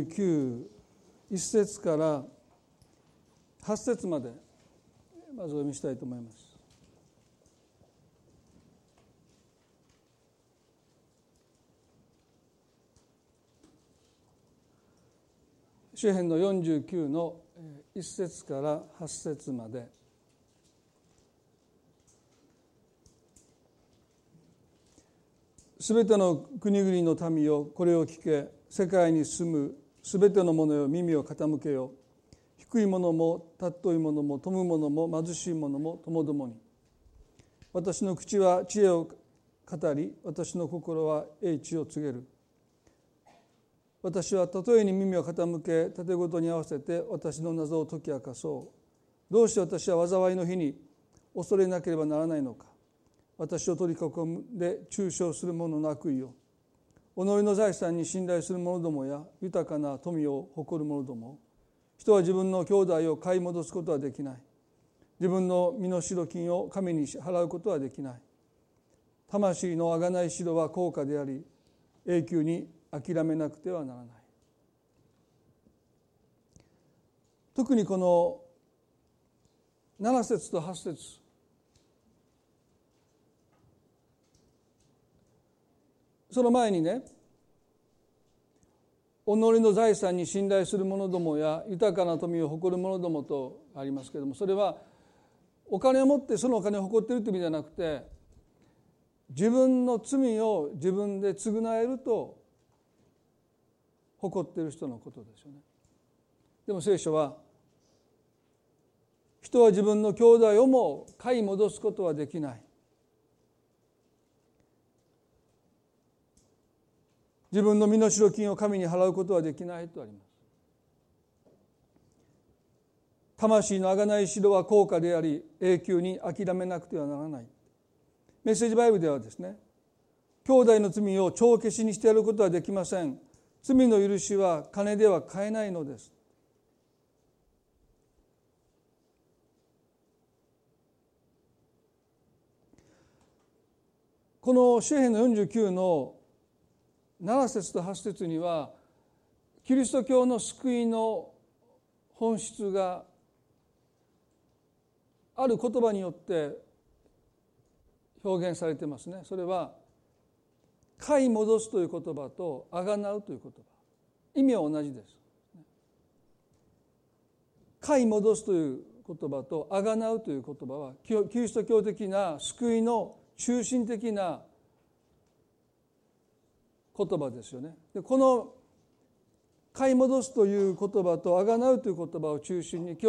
9 1節から8節までまずお読みしたいと思います。詩編の49の1節から8節まで。すべての国々の民よこれを聞け世界に住むすべての者よ耳を傾けよ。低い者も尊い者も富む者も貧しい者もともどもに。私の口は知恵を語り私の心は英知を告げる。私は例えに耳を傾け盾ごとに合わせて私の謎を解き明かそう。どうして私は災いの日に恐れなければならないのか。私を取り囲んで中傷する者の悪意を己の財産に信頼する者どもや豊かな富を誇る者ども人は自分の兄弟を買い戻すことはできない。自分の身代金を神に支払うことはできない。魂の贖い代は高価であり永久に諦めなくてはならない。特にこの7節と8節その前にね己の財産に信頼する者どもや豊かな富を誇る者どもとありますけれどもそれはお金を持ってそのお金を誇っているという意味じゃなくて自分の罪を自分で償えると誇っている人のことですよね。でも聖書は人は自分の兄弟をも買い戻すことはできない自分の身代金を神に払うことはできないとあります。魂の贖いしろは高価であり永久に諦めなくてはならない。メッセージバイブではですね兄弟の罪を帳消しにしてやることはできません。罪の許しは金では買えないのです。この詩篇の49の7節と8節にはキリスト教の救いの本質がある言葉によって表現されてますねそれは「買い戻す」という言葉と「あがなう」という言葉意味は同じです。買い戻すという言葉とあがなうという言葉はキリスト教的な救いの中心的な言葉ですよね。でこの買い戻すという言葉とあがなうという言葉を中心に今日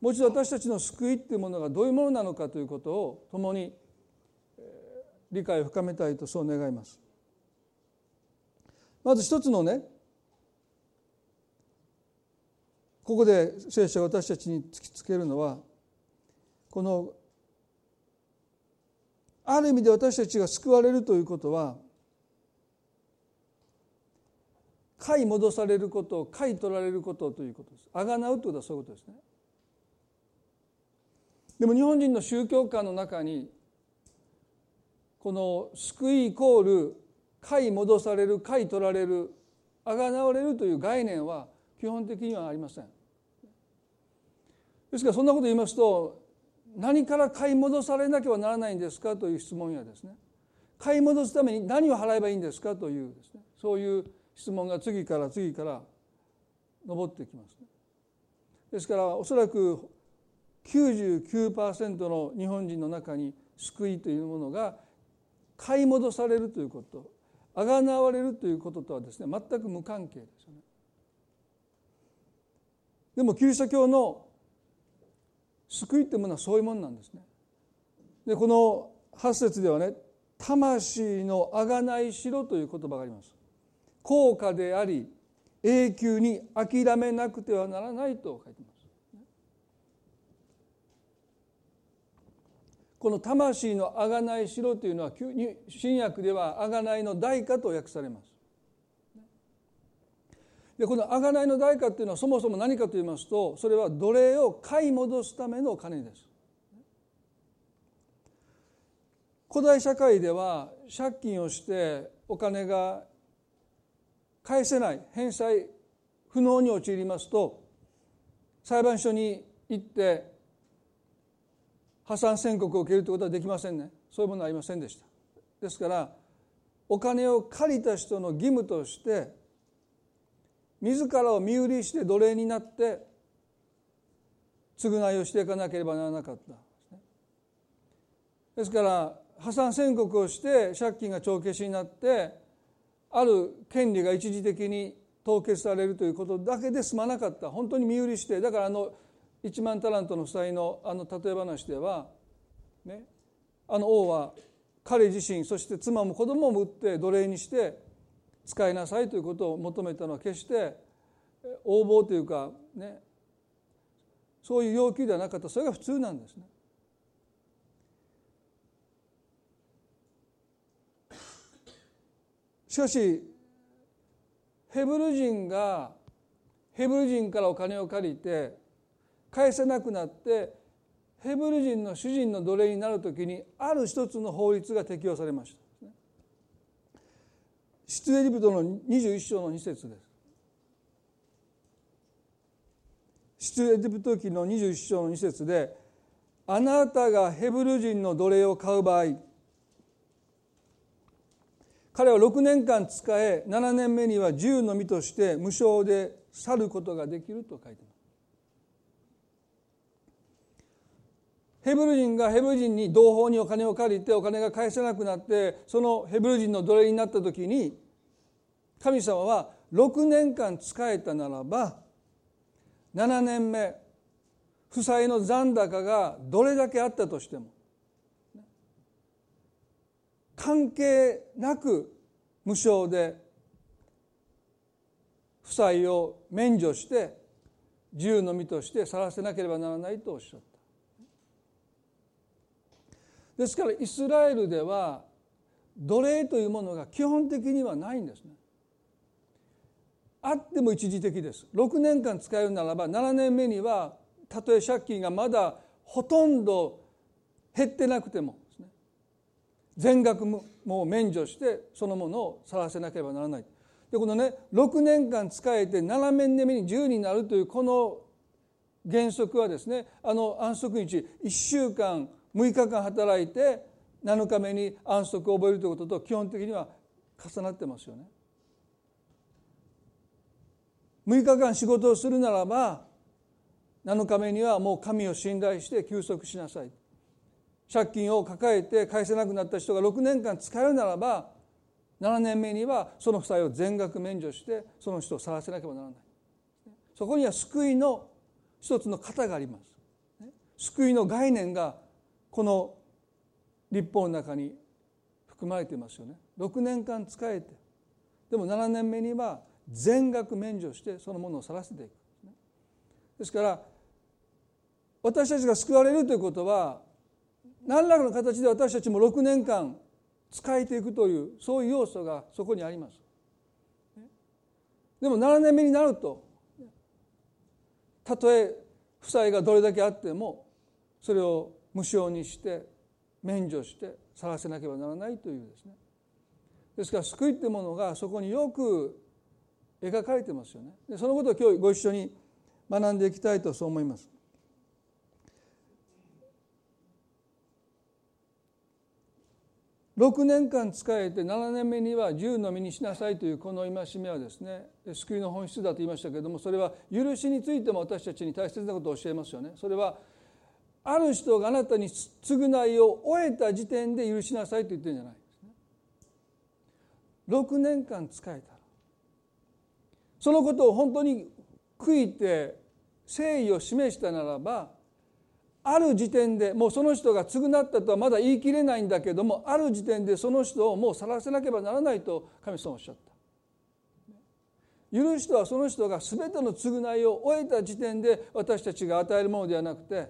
もう一度私たちの救いっていうものがどういうものなのかということを共に理解を深めたいとそう願います。まず一つのねここで聖書が私たちに突きつけるのはこのある意味で私たちが救われるということは買い戻されること買い取られることということです。あがなうということはそういうことですね。でも日本人の宗教観の中にこの救いイコール買い戻される買い取られるあがなわれるという概念は基本的にはありません。ですからそんなこと言いますと何から買い戻されなければならないんですかという質問やですね。買い戻すために何を払えばいいんですかというですね。そういう質問が次から次から上ってきます、ですからおそらく99%の日本人の中に救いというものが買い戻されるということあがなわれるということとはですね全く無関係ですよね。でもキリスト教の救いというものはそういうものなんですね。でこの8節ではね「魂のあがないしろ」という言葉があります。高価であり永久に諦めなくてはならないと書いてます。この魂の贖いしろというのは新約では贖いの代価と訳されます。でこの贖いの代価っていうのはそもそも何かと言いますとそれは奴隷を買い戻すための金です。古代社会では借金をしてお金が返せない。返済不能に陥りますと裁判所に行って破産宣告を受けるということはできませんね。そういうものはありませんでした。ですからお金を借りた人の義務として自らを身売りして奴隷になって償いをしていかなければならなかった。ですから破産宣告をして借金が帳消しになってある権利が一時的に凍結されるということだけで済まなかった本当に身売りしてだからあの1万タラントの負債のあの例え話では、ね、あの王は彼自身そして妻も子供も売って奴隷にして使いなさいということを求めたのは決して横暴というかねそういう要求ではなかったそれが普通なんですね。しかしヘブル人がヘブル人からお金を借りて返せなくなってヘブル人の主人の奴隷になる時にある一つの法律が適用されました。出エジプトの21章の2節です。出エジプト記の21章の2節であなたがヘブル人の奴隷を買う場合彼は6年間使え7年目には銃の身として無償で去ることができると書いてます。ヘブル人がヘブル人に同胞にお金を借りてお金が返せなくなってそのヘブル人の奴隷になった時に神様は6年間使えたならば7年目負債の残高がどれだけあったとしても関係なく無償で負債を免除して自由の身として去らせなければならないとおっしゃった。ですからイスラエルでは奴隷というものが基本的にはないんですね。あっても一時的です。6年間使えるならば7年目にはたとえ借金がまだほとんど減ってなくても全額も免除してそのものを去らせなければならないでこのね6年間使えて7年目に10になるというこの原則はですねあの安息日1週間6日間働いて7日目に安息を覚えるということと基本的には重なってますよね。6日間仕事をするならば7日目にはもう神を信頼して休息しなさい借金を抱えて返せなくなった人が6年間使えるならば7年目にはその負債を全額免除してその人を去らせなければならない。そこには救いの一つの型があります。救いの概念がこの立法の中に含まれていますよね。6年間使えてでも7年目には全額免除してそのものを去らせていく。ですから私たちが救われるということは何らかの形で私たちも6年間使えていくというそういう要素がそこにあります。でも7年目になるとたとえ負債がどれだけあってもそれを無償にして免除して去らせなければならないというですね。ですから救いってものがそこによく描かれてますよね。でそのことを今日ご一緒に学んでいきたいとそう思います。6年間仕えて7年目には10の身にしなさいというこの戒めはですね救いの本質だと言いましたけれどもそれは許しについても私たちに大切なことを教えますよね。それはある人があなたに償いを終えた時点で許しなさいと言ってるんじゃないですね。6年間仕えたそのことを本当に悔いて誠意を示したならばある時点でもうその人が償ったとはまだ言い切れないんだけどもある時点でその人をもう去らせなければならないと神様おっしゃった。許しとはその人が全ての償いを終えた時点で私たちが与えるものではなくて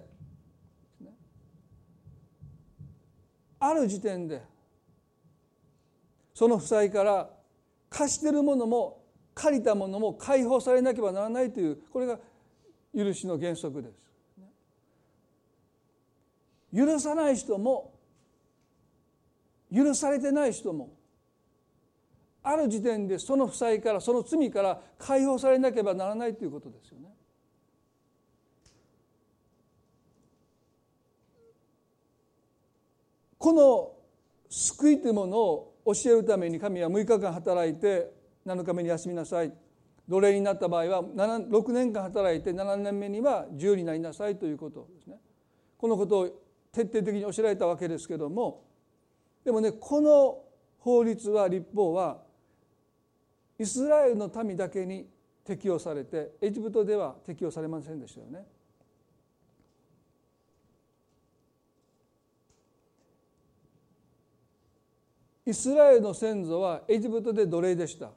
ある時点でその負債から貸してるものも借りたものも解放されなければならないというこれが許しの原則です。許さない人も許されてない人もある時点でその負債からその罪から解放されなければならないということですよね。この救いというものを教えるために神は6日間働いて7日目に休みなさい奴隷になった場合は6年間働いて7年目には自由になりなさいということですね。このことを徹底的に教えられたわけですけどもでもねこの法律は立法はイスラエルの民だけに適用されてエジプトでは適用されませんでしたよね。イスラエルの先祖はエジプトで奴隷でした。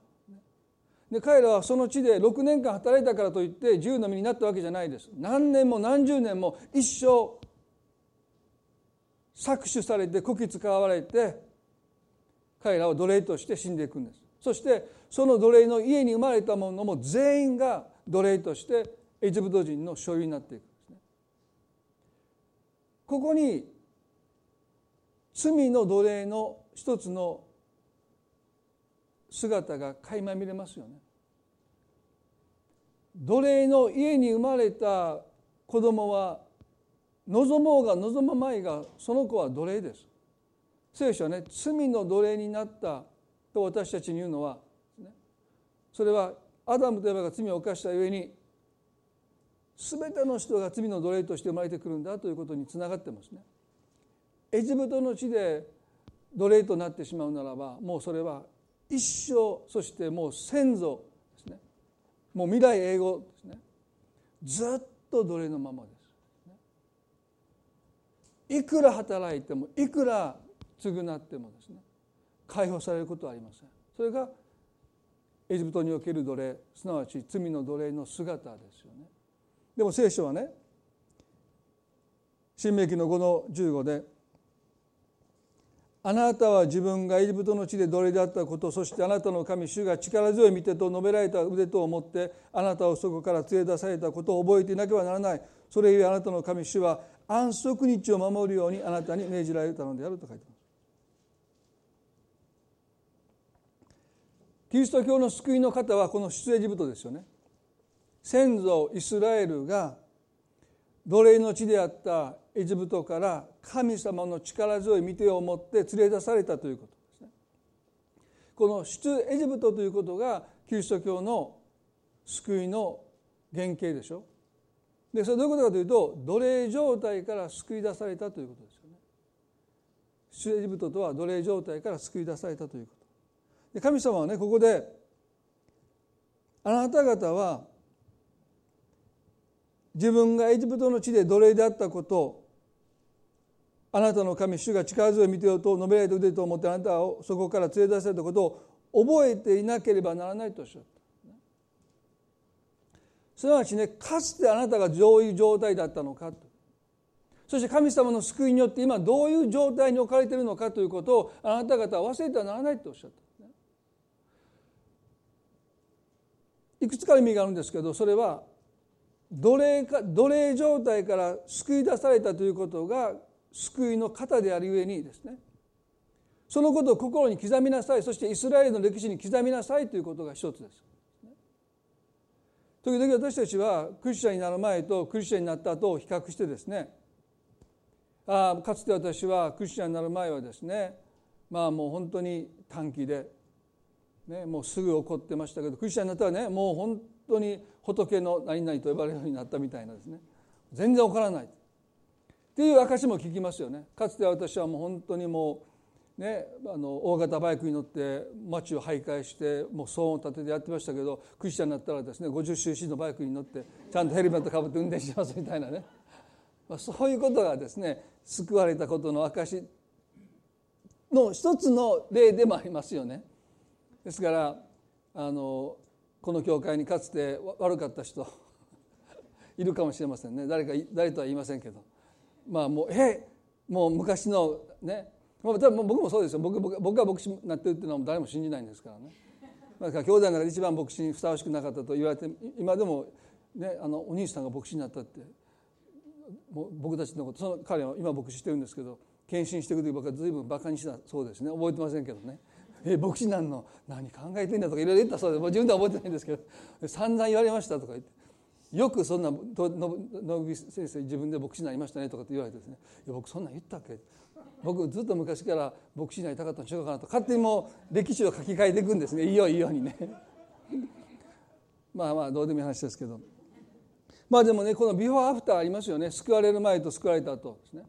で彼らはその地で6年間働いたからといって自由の身になったわけじゃないです。何年も何十年も一生搾取されてこき使われて彼らは奴隷として死んでいくんです。そしてその奴隷の家に生まれた者も全員が奴隷としてエジプト人の所有になっていくんですね。ここに罪の奴隷の一つの姿が垣間見れますよね。奴隷の家に生まれた子供は望もうが望ままいがその子は奴隷です。聖書はね罪の奴隷になったと私たちに言うのはそれはアダムとエバが罪を犯したゆえに全ての人が罪の奴隷として生まれてくるんだということにつながってますね。エジプトの地で奴隷となってしまうならばもうそれは一生そしてもう先祖ですねもう未来永劫ですねずっと奴隷のままです。いくら働いてもいくら償ってもですね解放されることはありません。それがエジプトにおける奴隷すなわち罪の奴隷の姿ですよね。でも聖書はね新明記の5の15であなたは自分がエジプトの地で奴隷であったことそしてあなたの神主が力強い見てと述べられた腕と思ってあなたをそこから連れ出されたことを覚えていなければならないそれゆえあなたの神主は安息日を守るようにあなたに命じられたのであると書いてますキリスト教の救いの方はこの出エジプトですよね先祖イスラエルが奴隷の地であったエジプトから神様の力強い御手を持って連れ出されたということですね。この出エジプトということがキリスト教の救いの原型でしょ。でそれどういうことかというと奴隷状態から救い出されたということですよね。出エジプトとは奴隷状態から救い出されたということ。で神様はねここであなた方は自分がエジプトの地で奴隷であったことあなたの神主が力強い見てよと述べられた腕と思ってあなたをそこから連れ出されたことを覚えていなければならないとおっしゃった。すなわちねかつてあなたがどういう状態だったのかとそして神様の救いによって今どういう状態に置かれているのかということをあなた方は忘れてはならないとおっしゃった。いくつか意味があるんですけどそれは奴隷か奴隷状態から救い出されたということが救いの方であるゆえにですねそのことを心に刻みなさいそしてイスラエルの歴史に刻みなさいということが一つです。時々私たちはクリスチャンになる前とクリスチャンになった後を比較してですねあかつて私はクリスチャンになる前はですねまあもう本当に短期で、ね、もうすぐ怒ってましたけどクリスチャンになったらねもう本当に仏の何々と呼ばれるようになったみたいなですね。全然怒らない。っていう証も聞きますよね。かつて私はもう本当にもうねあの大型バイクに乗って街を徘徊してもう騒音を立ててやってましたけどクリスチャンになったらですね 50cc のバイクに乗ってちゃんとヘルメットかぶって運転しますみたいなね、まあ、そういうことがですね救われたことの証の一つの例でもありますよね。ですからあのこの教会にかつて悪かった人 いるかもしれませんね。誰か誰とは言いませんけど。まあもうえもう昔のねまあ、僕もそうですよ。僕僕僕が牧師になってるっていうのは誰も信じないんですからね。だから兄弟の中で一番牧師にふさわしくなかったと言われて今でも、ね、あのお兄さんが牧師になったってもう僕たちのことその彼は今牧師してるんですけど献身してくる時僕は随分バカにしたそうですね。覚えてませんけどね。え牧師なんの何考えてんだとかいろいろ言ったそうでもう自分では覚えてないんですけど散々言われましたとか言って。よくそんな野口先生自分で牧師になりましたねとかって言われてですね。いや僕そんなん言ったっけ僕ずっと昔から牧師になりたかったん違うかなと勝手にもう歴史を書き換えていくんですね。いいよいいようにね。まあまあどうでもいい話ですけど。まあでもねこのビフォーアフターありますよね。救われる前と救われた後ですね。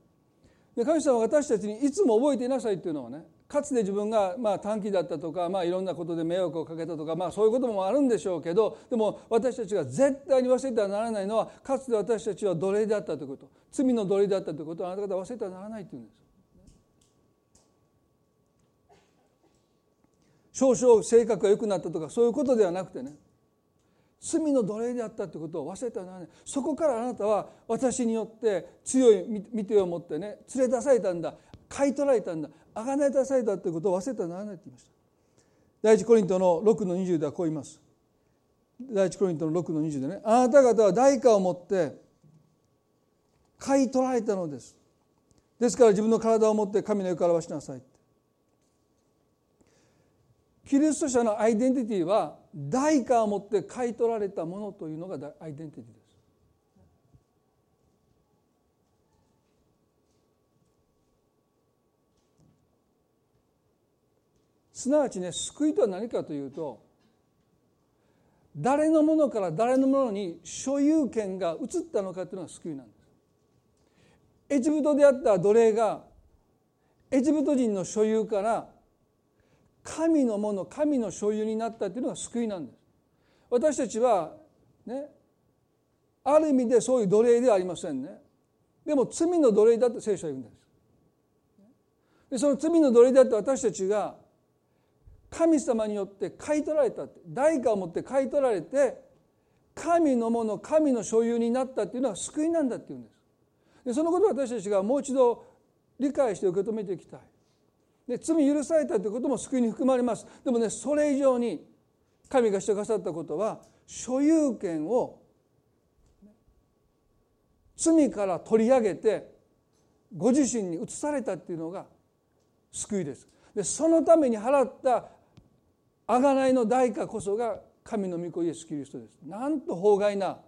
で神様は私たちにいつも覚えていなさいっていうのはねかつて自分がまあ短期だったとか、まあ、いろんなことで迷惑をかけたとか、まあ、そういうこともあるんでしょうけどでも私たちが絶対に忘れてはならないのはかつて私たちは奴隷であったということ。罪の奴隷であったということをあなた方は忘れてはならないというんです。少々性格が良くなったとかそういうことではなくてね。罪の奴隷であったということを忘れてはならないそこからあなたは私によって強い見てを持ってね連れ出されたんだ買い取られたんだあがない出されたということを忘れてはならないと言いました。第一コリントの6の20ではこう言います。第一コリントの6の20でねあなた方は代価を持って買い取られたのです。ですから自分の体を持って神の世からわしなさい。キリスト者のアイデンティティは代価を持って買い取られたものというのがアイデンティティですすなわちね救いとは何かというと誰のものから誰のものに所有権が移ったのかというのが救いなんです。エジプトであった奴隷がエジプト人の所有から神のもの神の所有になったというのが救いなんです。私たちはねある意味でそういう奴隷ではありませんね。でも罪の奴隷だって聖書は言うんです。でその罪の奴隷であった私たちが神様によって買い取られたって代価を持って買い取られて神のもの神の所有になったっていうのは救いなんだっていうんですでそのことを私たちがもう一度理解して受け止めていきたいで罪許されたということも救いに含まれますでもねそれ以上に神がしてくださったことは所有権を罪から取り上げてご自身に移されたっていうのが救いですでそのために払った贖いの代価こそが神の御子イエス・キリストです。なんと法外な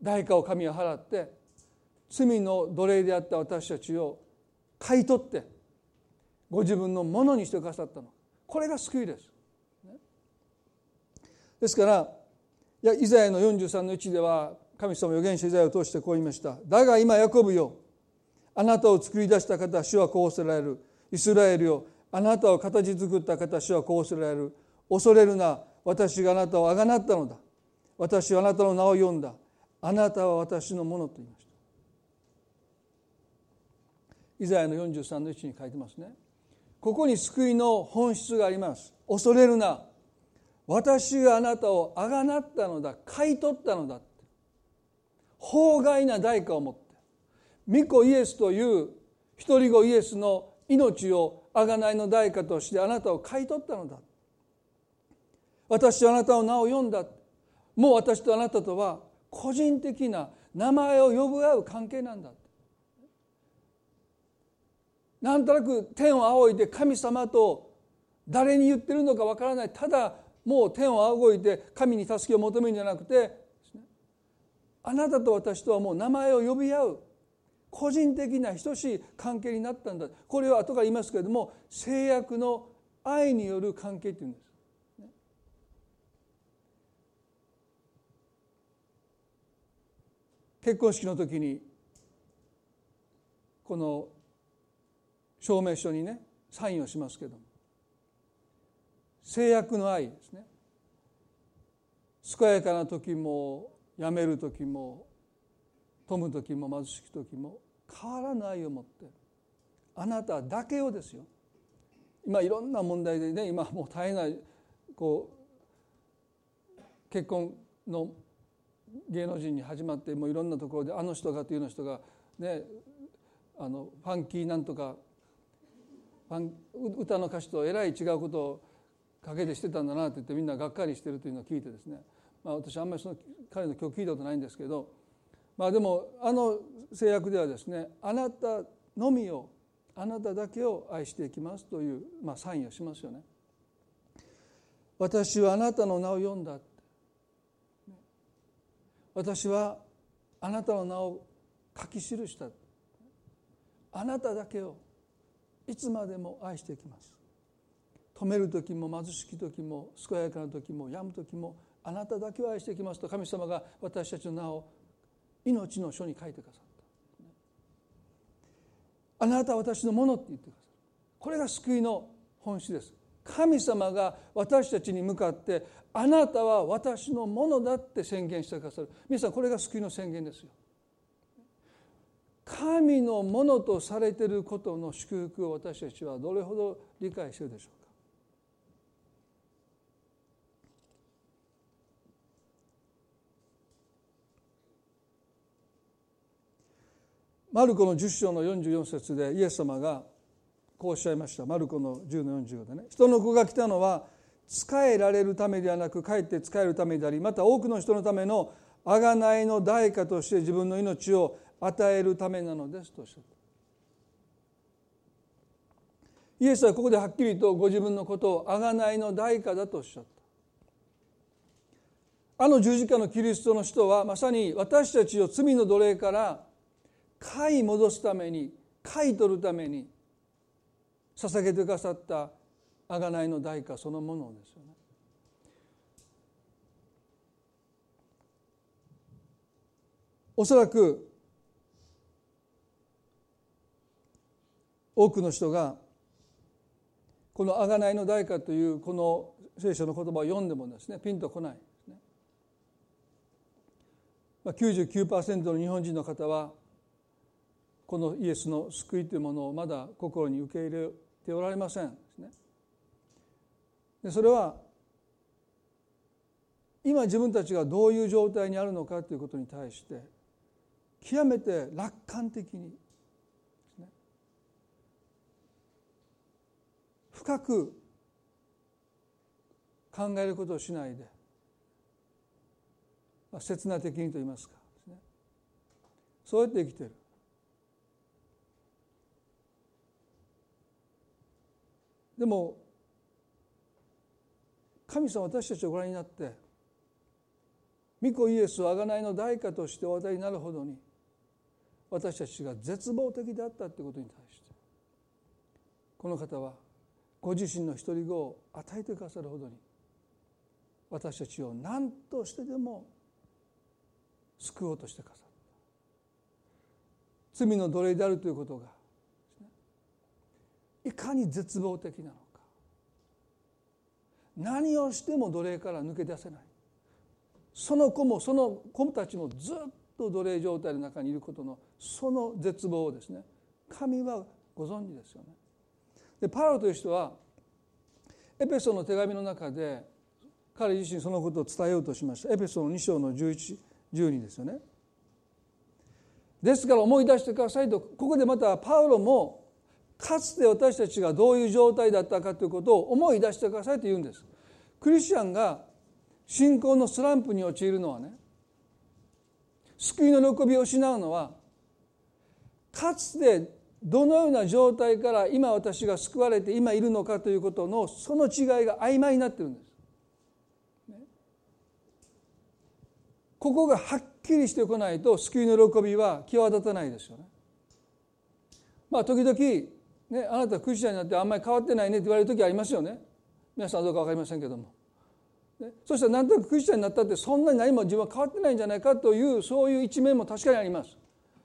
代価を神は払って罪の奴隷であった私たちを買い取ってご自分のものにしてくださったの。これが救いです。ですからいやイザヤの43の1では神様預言者イザヤを通してこう言いました「だが今ヤコブよあなたを作り出した方主はこうせられる。イスラエルよあなたを形作った形はこうせられる。恐れるな私があなたをあがなったのだ。私はあなたの名を読んだ。あなたは私のものと言いました。イザヤの43の1に書いてますね。ここに救いの本質があります。恐れるな。私があなたをあがなったのだ。買い取ったのだ法外な代価を持って。御子イエスという一人子イエスの命を贖いの代価としてあなたを買い取ったのだ私はあなたの名を読んだもう私とあなたとは個人的な名前を呼ぶ合う関係なんだなんとなく天を仰いで神様と誰に言ってるのかわからない。ただもう天を仰いで神に助けを求めるんじゃなくてあなたと私とはもう名前を呼び合う。個人的な等しい関係になったんだ。これは後から言いますけれども制約の愛による関係っていうんです。結婚式の時にこの証明書にねサインをしますけども。制約の愛ですね。健やかな時もやめる時も富む時も貧しき時も変わらぬ愛を持ってあなただけをですよ。今いろんな問題でね今もう大変なこう結婚の芸能人に始まってもういろんなところであの人がというの人がねあのファンキーなんとか歌の歌詞とえらい違うことを陰でしてたんだなって言ってみんながっかりしてるというのを聞いてですね、まあ、私あんまりその彼の曲聞いたことないんですけど。まあでもあの制約ではですねあなたのみをあなただけを愛していきますという、まあ、サインをしますよね。私はあなたの名を読んだ私はあなたの名を書き記した。あなただけをいつまでも愛していきます。止める時も貧しき時も健やかな時も病む時もあなただけを愛していきますと神様が私たちの名を命の書に書いてくださった。あなたは私のものって言ってくださるこれが救いの本質です。神様が私たちに向かってあなたは私のものだって宣言してくださる。皆さんこれが救いの宣言ですよ。神のものとされていることの祝福を私たちはどれほど理解しているでしょうか？マルコの10章の44節でイエス様がこうおっしゃいました。マルコの10の45でね。人の子が来たのは仕えられるためではなくかえって仕えるためでありまた多くの人のための贖いの代価として自分の命を与えるためなのですとおっしゃったイエスはここではっきりとご自分のことを贖いの代価だとおっしゃったあの十字架のキリストの人はまさに私たちを罪の奴隷から買い戻すために買い取るために捧げてくださった贖いの代価そのものですよね。おそらく多くの人がこの贖いの代価というこの聖書の言葉を読んでもですねピンとこないですね。99%の日本人の方はこのイエスの救いというものをまだ心に受け入れておられませんですね。でそれは今自分たちがどういう状態にあるのかということに対して極めて楽観的に深く考えることをしないで、まあ、刹那的にと言いますか。そうやって生きてる。でも神様私たちをご覧になって御子イエスを贖いの代価としてお与えになるほどに私たちが絶望的であったということに対してこの方はご自身の独り子を与えてくださるほどに私たちを何としてでも救おうとしてくださった。罪の奴隷であるということがいかに絶望的なのか。何をしても奴隷から抜け出せない。その子もその子たちもずっと奴隷状態の中にいることのその絶望をですね神はご存知ですよね。でパウロという人はエペソの手紙の中で彼自身そのことを伝えようとしましたエペソの2章の1112ですよね。ですから思い出してくださいとここでまたパウロもかつて私たちがどういう状態だったかということを思い出してくださいと言うんです。クリスチャンが信仰のスランプに陥るのはね救いの喜びを失うのはかつてどのような状態から今私が救われて今いるのかということのその違いが曖昧になってるんです。ここがはっきりしてこないと救いの喜びは際立たないですよね。まあ時々ね、あなたクリスチャンになってあんまり変わってないねって言われる時ありますよね。皆さんどうか分かりませんけども、ね、そしたらなんとなくクリスチャンになったってそんなに何も自分は変わってないんじゃないかというそういう一面も確かにあります。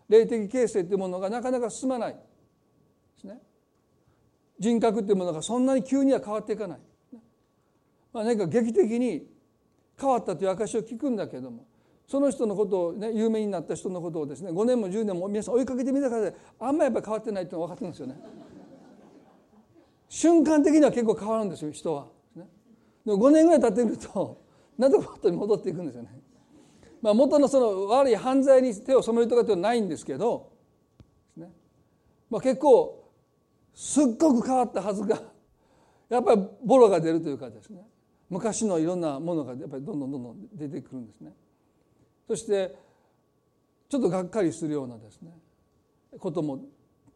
霊的形成というものがなかなか進まないですね人格というものがそんなに急には変わっていかない、まあ、何か劇的に変わったという証を聞くんだけどもその人のことをね有名になった人のことをですね5年も10年も皆さん追いかけてみたからあんまやっぱり変わってないっていうのが分かってるんですよね。瞬間的には結構変わるんですよ人は。でも5年ぐらい経ってくるとなんとか元に戻っていくんですよね。まあ、元のその悪い犯罪に手を染めるとかっていうのはないんですけど、ねまあ、結構すっごく変わったはずが やっぱりボロが出るというかですね昔のいろんなものがやっぱりどんどんどんどん出てくるんですね。そしてちょっとがっかりするようなですねことも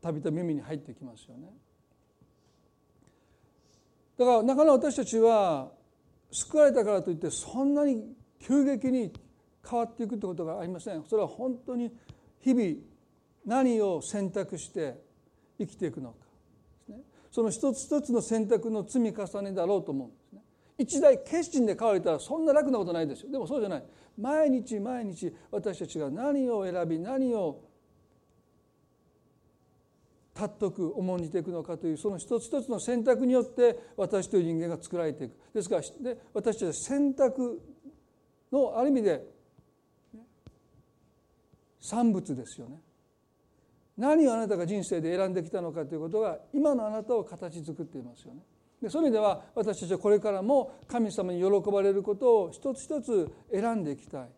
たびたび耳に入ってきますよね。だからなかなか私たちは救われたからといってそんなに急激に変わっていくってことがありません。それは本当に日々何を選択して生きていくのか。その一つ一つの選択の積み重ねだろうと思うんですね。一大決心で変われたらそんな楽なことないですよ。でもそうじゃない。毎日毎日私たちが何を選び何を尊く重んじていくのかというその一つ一つの選択によって私という人間が作られていく。ですからで私たちは選択のある意味で産物ですよね。何をあなたが人生で選んできたのかということが今のあなたを形作っていますよね。でそういう意味では私たちはこれからも神様に喜ばれることを一つ一つ選んでいきたい。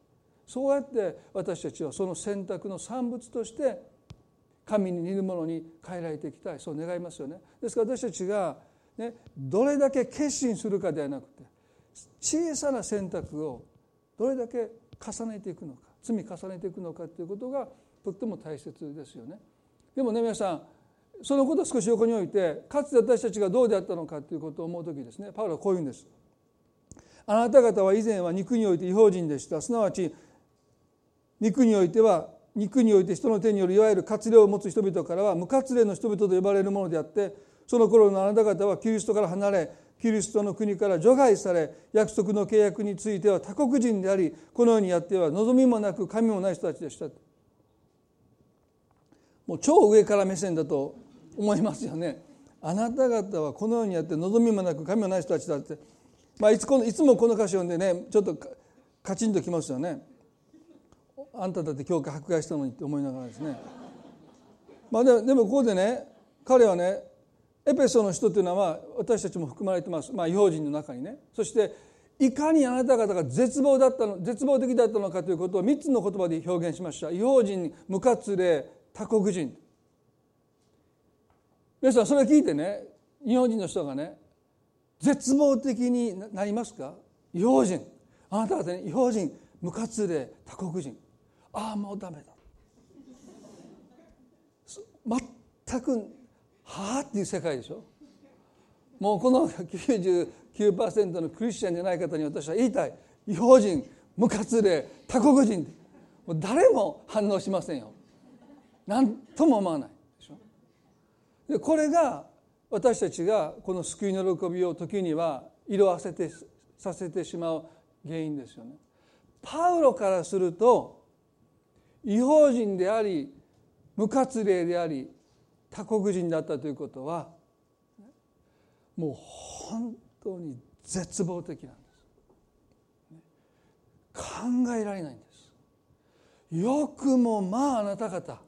そうやって私たちはその選択の産物として神に似るものに変えられていきたい。そう願いますよね。ですから私たちが、ね、どれだけ決心するかではなくて小さな選択をどれだけ重ねていくのか。積み重ねていくのかということがとっても大切ですよね。でもね皆さんそのことを少し横に置いてかつて私たちがどうであったのかということを思う時ですねパウロはこういうんです。あなた方は以前は肉において違法人でしたすなわち肉においては肉において人の手によるいわゆる活例を持つ人々からは無活例の人々と呼ばれるものであってその頃のあなた方はキリストから離れキリストの国から除外され約束の契約については他国人でありこのようにやっては望みもなく神もない人たちでした。もう超上から目線だと思いますよね。あなた方はこのようにやって望みもなく神もない人たちだって、まあ、いつこのいつもこの歌詞読んでねちょっとカチンときますよね。あんただって教会迫害したのにって思いながらですね。まあでもここでね彼はねエペソの人というのは私たちも含まれてます、まあ、違法人の中にね。そしていかにあなた方が絶望だったの絶望的だったのかということを3つの言葉で表現しました。違法人無活例他国人。皆さんそれ聞いてね日本人の人がね絶望的になりますか？違法人。あなた方ね違法人無活例他国人。ああもうダメだ。全くはあっていう世界でしょ。もうこの99%のクリスチャンじゃない方に私は言いたい。違法人無活例他国人もう誰も反応しませんよ。何とも思わないでしょ。でこれが私たちがこの救いの喜びを時には色あせてさせてしまう原因ですよね。パウロからすると違法人であり無活例であり他国人だったということはもう本当に絶望的なんです。考えられないんです。よくもまああなた方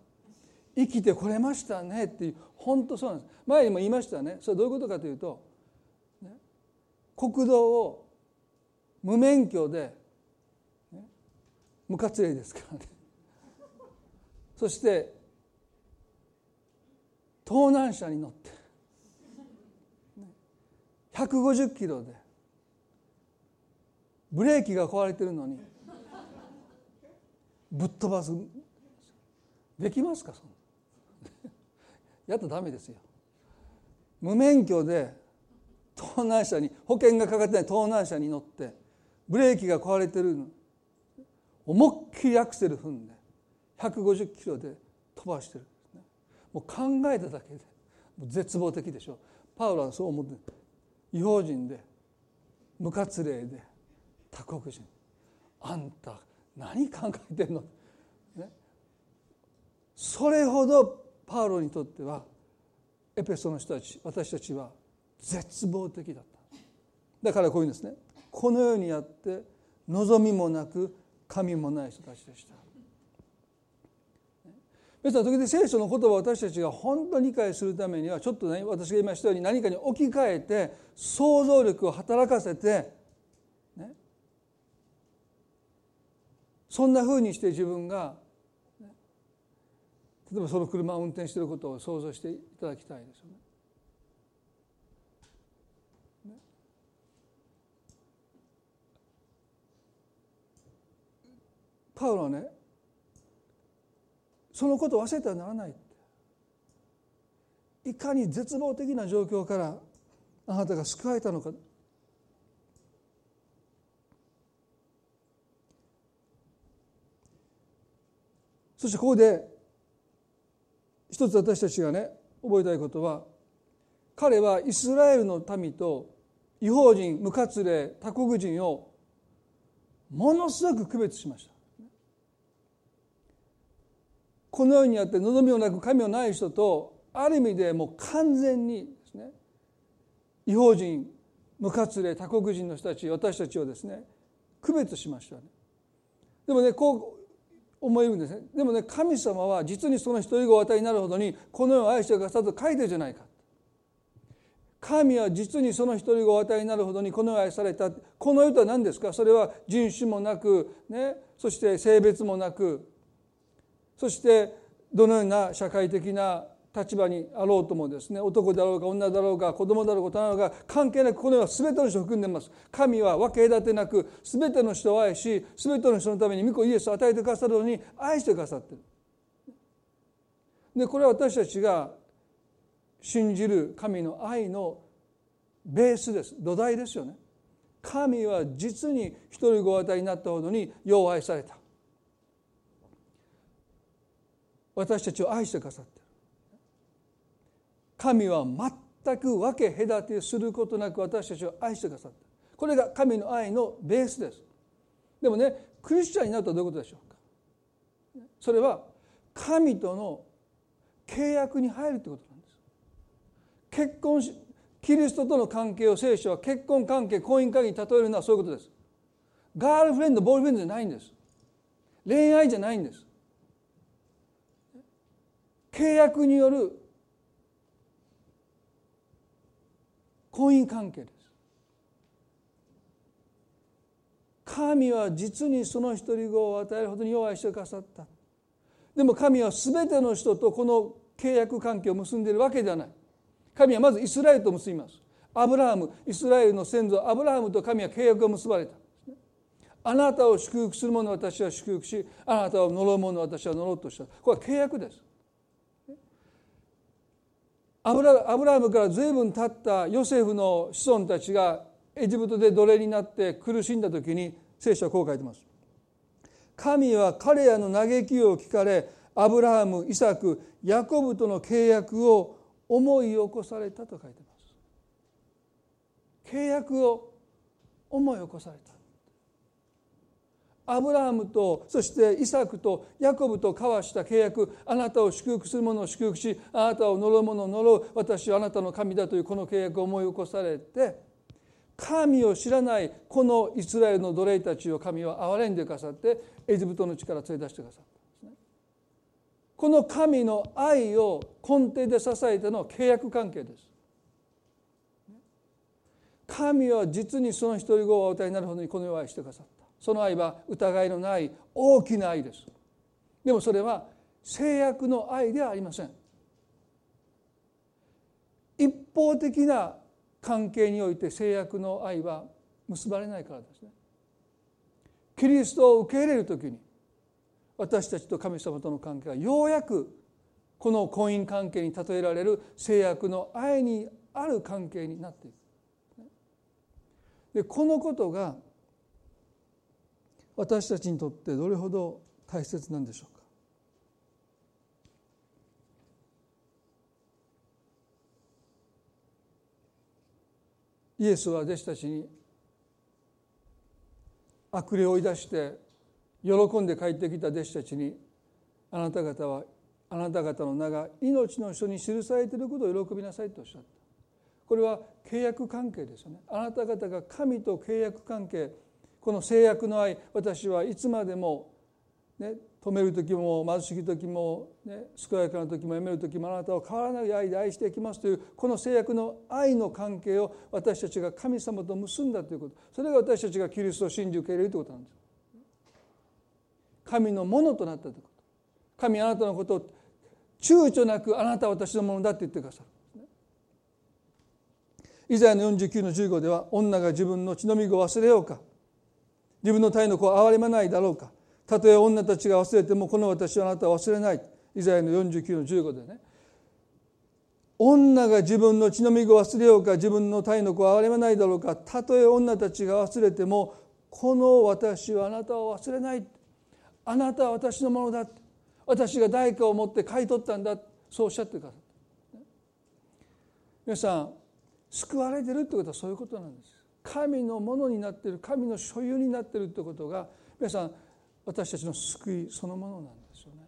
生きてこれましたね。っていう本当そうなんです。前にも言いましたね。それはどういうことかというと、国道を無免許で、無活例ですからね。そして盗難車に乗って。150キロで。ブレーキが壊れてるのに。ぶっ飛ばす。できますかそん やったらダメですよ。無免許で盗難車に保険がかかってない盗難車に乗ってブレーキが壊れてるの。思いっきりアクセル踏んで150キロで飛ばしてる。もう考えただけで絶望的でしょ。パウロはそう思って違法人で無活例で他国人。あんた何考えてんの、ね、それほどパウロにとってはエペソの人たち私たちは絶望的だった。だからこういうんですね。このようにやって望みもなく神もない人たちでした。ですから時々聖書の言葉を私たちが本当に理解するためにはちょっとね私が言いましたように何かに置き換えて想像力を働かせて、ね、そんなふうにして自分が、ね、例えばその車を運転していることを想像していただきたいですよね。パウロはねそのことを忘れてはならない。いかに絶望的な状況からあなたが救われたのか。そしてここで一つ私たちがね覚えたいことは彼はイスラエルの民と違法人無活例他国人をものすごく区別しました。このようにやって望みをなく神をない人とある意味でもう完全にですね違法人無活例他国人の人たち私たちをですね区別しましたね。でもねこう思えるんですね。でもね神様は実にその一人子を与えになるほどにこの世を愛してくださると書いてるじゃないか。神は実にその一人子を与えになるほどにこの世を愛された。この世とは何ですか？それは人種もなく、ね、そして性別もなくそしてどのような社会的な立場にあろうともですね男だろうが女だろうが子供だろうが大人だろうが関係なくこの世は全ての人を含んでます。神は分け隔てなく全ての人を愛し全ての人のために御子イエスを与えてくださるのに愛してくださってる。でこれは私たちが信じる神の愛のベースです。土台ですよね。神は実に一人ご与えになったほどによう愛された。私たちを愛してくださってる。神は全く分け隔てすることなく私たちを愛してくださったこれが神の愛のベースです。でもねクリスチャンになるとどういうことでしょうか。それは神との契約に入るということなんです。結婚しキリストとの関係を聖書は結婚関係婚姻関係に例えるのはそういうことです。ガールフレンドボールフレンドじゃないんです。恋愛じゃないんです。契約による婚姻関係です。神は実にその一人子を与えるほどに弱いしてくださった。でも神は全ての人とこの契約関係を結んでいるわけではない。神はまずイスラエルと結びます。アブラハムイスラエルの先祖アブラハムと神は契約を結ばれた。あなたを祝福する者は私は祝福しあなたを呪う者は私は呪うとした。これは契約です。アブラアブラハムから随分経ったヨセフの子孫たちがエジプトで奴隷になって苦しんだ時に聖書はこう書いてます。神は彼らの嘆きを聞かれアブラハムイサクヤコブとの契約を思い起こされたと書いてます。契約を思い起こされた。アブラハムとそしてイサクとヤコブと交わした契約あなたを祝福する者を祝福しあなたを呪う者を呪う私はあなたの神だというこの契約を思い起こされて神を知らないこのイスラエルの奴隷たちを神は憐れんでくださってエジプトの地から連れ出してくださったんですね。この神の愛を根底で支えての契約関係です。神は実にその一人子をお与えになるほどにこの世を愛してくださった。その愛は疑いのない大きな愛です。でもそれは制約の愛ではありません。一方的な関係において制約の愛は結ばれないからですね。キリストを受け入れる時に私たちと神様との関係がようやくこの婚姻関係に例えられる制約の愛にある関係になっていく。でこのことが私たちにとってどれほど大切なんでしょうか？イエスは弟子たちに悪霊を追い出して喜んで帰ってきた弟子たちにあなた方はあなた方の名が命の書に記されていることを喜びなさいとおっしゃった。これは契約関係ですよね。あなた方が神と契約関係この制約の愛私はいつまでも、ね、止める時も貧しい時も、ね、健やかな時もやめる時もあなたを変わらない愛で愛していきますというこの制約の愛の関係を私たちが神様と結んだということそれが私たちがキリストを信じ受け入れるということなんです。神のものとなったということ神あなたのことを躊躇なくあなたは私のものだって言ってくださる。イザヤの49の15では女が自分の血のみ子を忘れようか自分の体の子を憐れまないだろうか。たとえ女たちが忘れてもこの私はあなたは忘れない。イザヤの49の15でね。女が自分の血のみ子を忘れようか自分の体の子を憐れまないだろうか。たとえ女たちが忘れてもこの私はあなたを忘れない。あなたは私のものだ。私が代価を持って買い取ったんだ。そうおっしゃってくださった。皆さん救われてるってことはそういうことなんです。神のものになっている神の所有になっているってことが皆さん私たちの救いそのものなんですよね。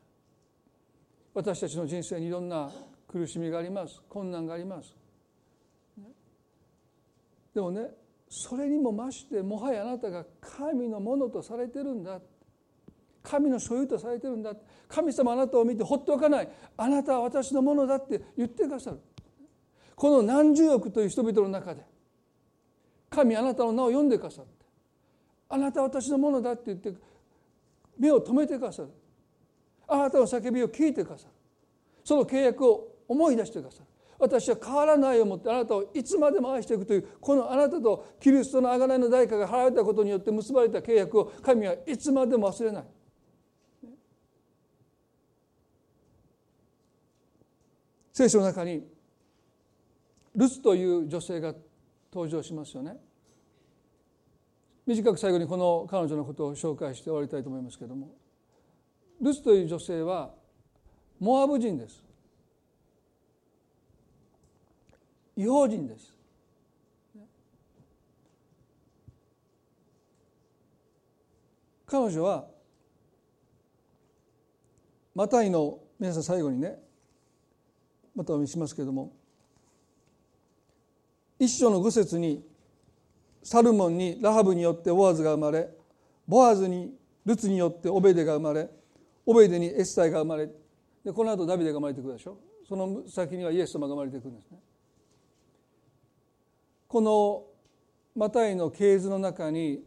私たちの人生にいろんな苦しみがあります困難があります。でもねそれにも増してもはやあなたが神のものとされてるんだ。神の所有とされてるんだ。神様あなたを見て放っておかない。あなたは私のものだって言ってくださる。この何十億という人々の中で神あなたの名を読んでくださって。あなたは私のものだって言って目を留めてくださる。あなたの叫びを聞いてくださる。その契約を思い出してくださる。私は変わらないをもってあなたをいつまでも愛していくというこのあなたとキリストの贖いの代価が払われたことによって結ばれた契約を神はいつまでも忘れない。聖書の中にルツという女性が登場しますよね。短く最後にこの彼女のことを紹介して終わりたいと思いますけれども。ルツという女性はモアブ人です。違法人です。彼女はマタイの皆さん最後にねまたお見せしますけれども一章の五節にサルモンにラハブによってボアズが生まれボアズにルツによってオベデが生まれオベデにエスタイが生まれでこの後ダビデが生まれてくるでしょ？その先にはイエス様が生まれてくるんですね。このマタイの系図の中に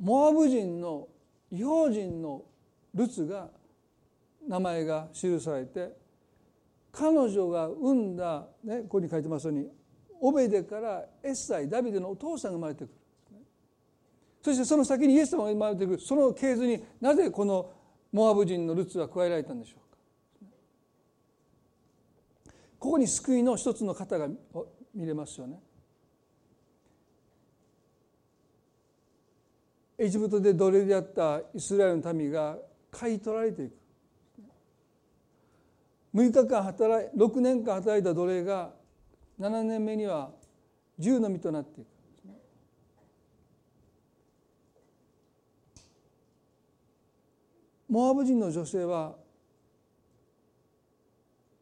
モアブ人の違法人のルツが名前が記されて彼女が産んだ、ね、ここに書いてますようにオベデからエッサイダビデのお父さんが生まれてくるそしてその先にイエス様が生まれてくる。その系図になぜこのモアブ人のルツは加えられたんでしょうか。ここに救いの一つの方が見れますよね。エジプトで奴隷であったイスラエルの民が買い取られていく。6日間働い6年間働いた奴隷が7年目には銃の身となっていく。モアブ人の女性は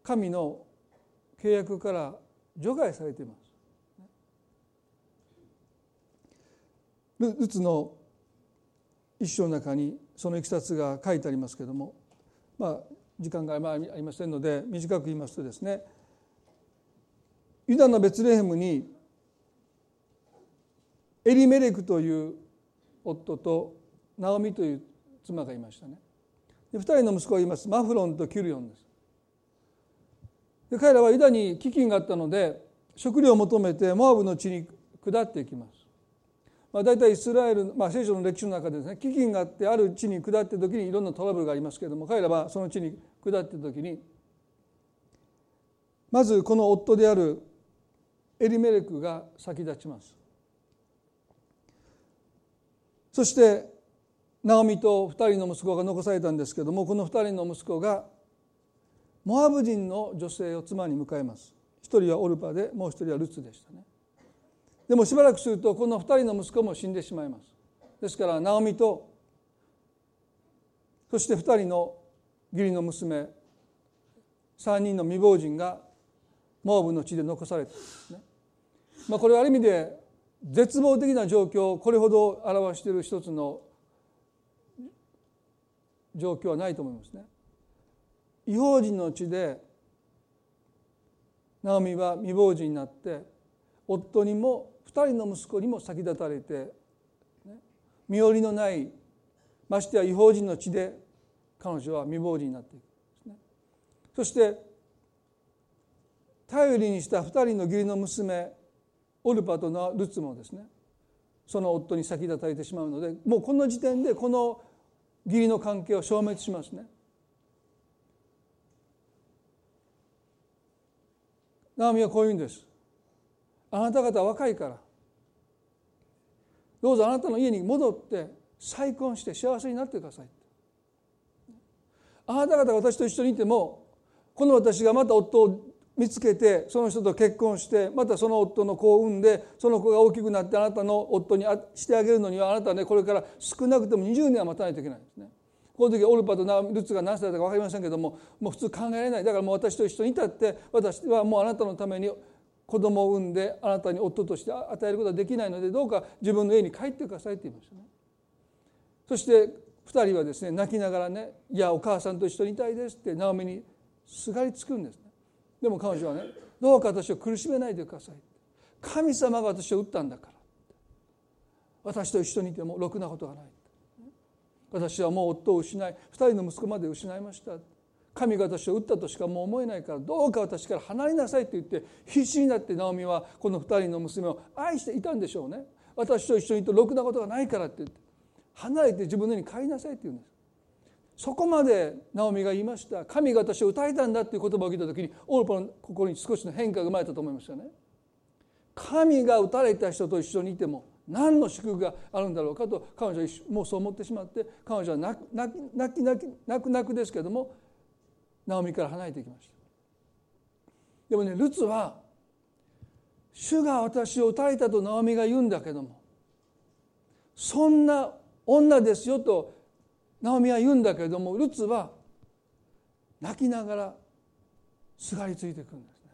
神の契約から除外されています。ルツの一章の中にそのいきさつが書いてありますけれどもまあ時間がありませんので短く言いますとですねユダのベツレヘムにエリメレクという夫とナオミという妻がいましたね。で2人の息子がいます。マフロンとキュリオンです。で彼らはユダに飢饉があったので食料を求めてモアブの地に下っていきます。まあ、大体イスラエル、まあ、聖書の歴史の中でですね飢饉があってある地に下っている時にいろんなトラブルがありますけれども彼らはその地に下っている時にまずこの夫であるエリメレクが先立ちます。そしてナオミと2人の息子が残されたんですけどもこの2人の息子がモアブ人の女性を妻に迎えます。一人はオルパでもう一人はルツでしたね。でもしばらくするとこの2人の息子も死んでしまいます。ですからナオミとそして2人の義理の娘3人の未亡人がモーブの地で残された。んですね、まあ、これはある意味で絶望的な状況をこれほど表している一つの状況はないと思いますね。違法人の地でナオミは未亡人になって夫にも2人の息子にも先立たれて、ね、身寄りのないましてや違法人の地で彼女は未亡人になっていく。ですね。そして頼りにした2人の義理の娘オルパとルツもですね。その夫に先立たれてしまうのでもうこの時点でこの義理の関係を消滅しますね。ナオミはこう言うんです。あなた方は若いからどうぞあなたの家に戻って再婚して幸せになってください。あなた方が私と一緒にいてもこの私がまた夫を見つけてその人と結婚してまたその夫の子を産んでその子が大きくなってあなたの夫にしてあげるのにはあなたはねこれから少なくとも20年は待たないといけないんですね。この時オルパとルツが何歳だったか分かりませんけどももう普通考えられないだからもう私と一緒にいたって私はもうあなたのために子供を産んであなたに夫として与えることはできないのでどうか自分の家に帰ってくださいって言いましたね。そして2人はですね泣きながらね「いやお母さんと一緒にいたいです」ってナオミにすがりつくんです。でも彼女はね「どうか私を苦しめないでください」神様が私を打ったんだから私と一緒にいてもろくなことがない私はもう夫を失い2人の息子まで失いました神が私を打ったとしかもう思えないからどうか私から離れなさいと言って必死になってナオミはこの2人の娘を愛していたんでしょうね。私と一緒にいるとろくなことがないからって言って離れて自分の家に帰りなさいって言うんです。そこまでナオミが言いました。神が私を歌えたんだっていう言葉を聞いた時にオルパの心に少しの変化が生まれたと思いましたね。神が打たれた人と一緒にいても何の祝福があるんだろうかと彼女はもうそう思ってしまって彼女は泣く泣き泣き泣き泣く泣くですけどもナオミから離れていきました。でもねルツは主が私を打たれたとナオミが言うんだけどもそんな女ですよとナオミは言うんだけれどもルツは泣きながらすがりついていくんですね。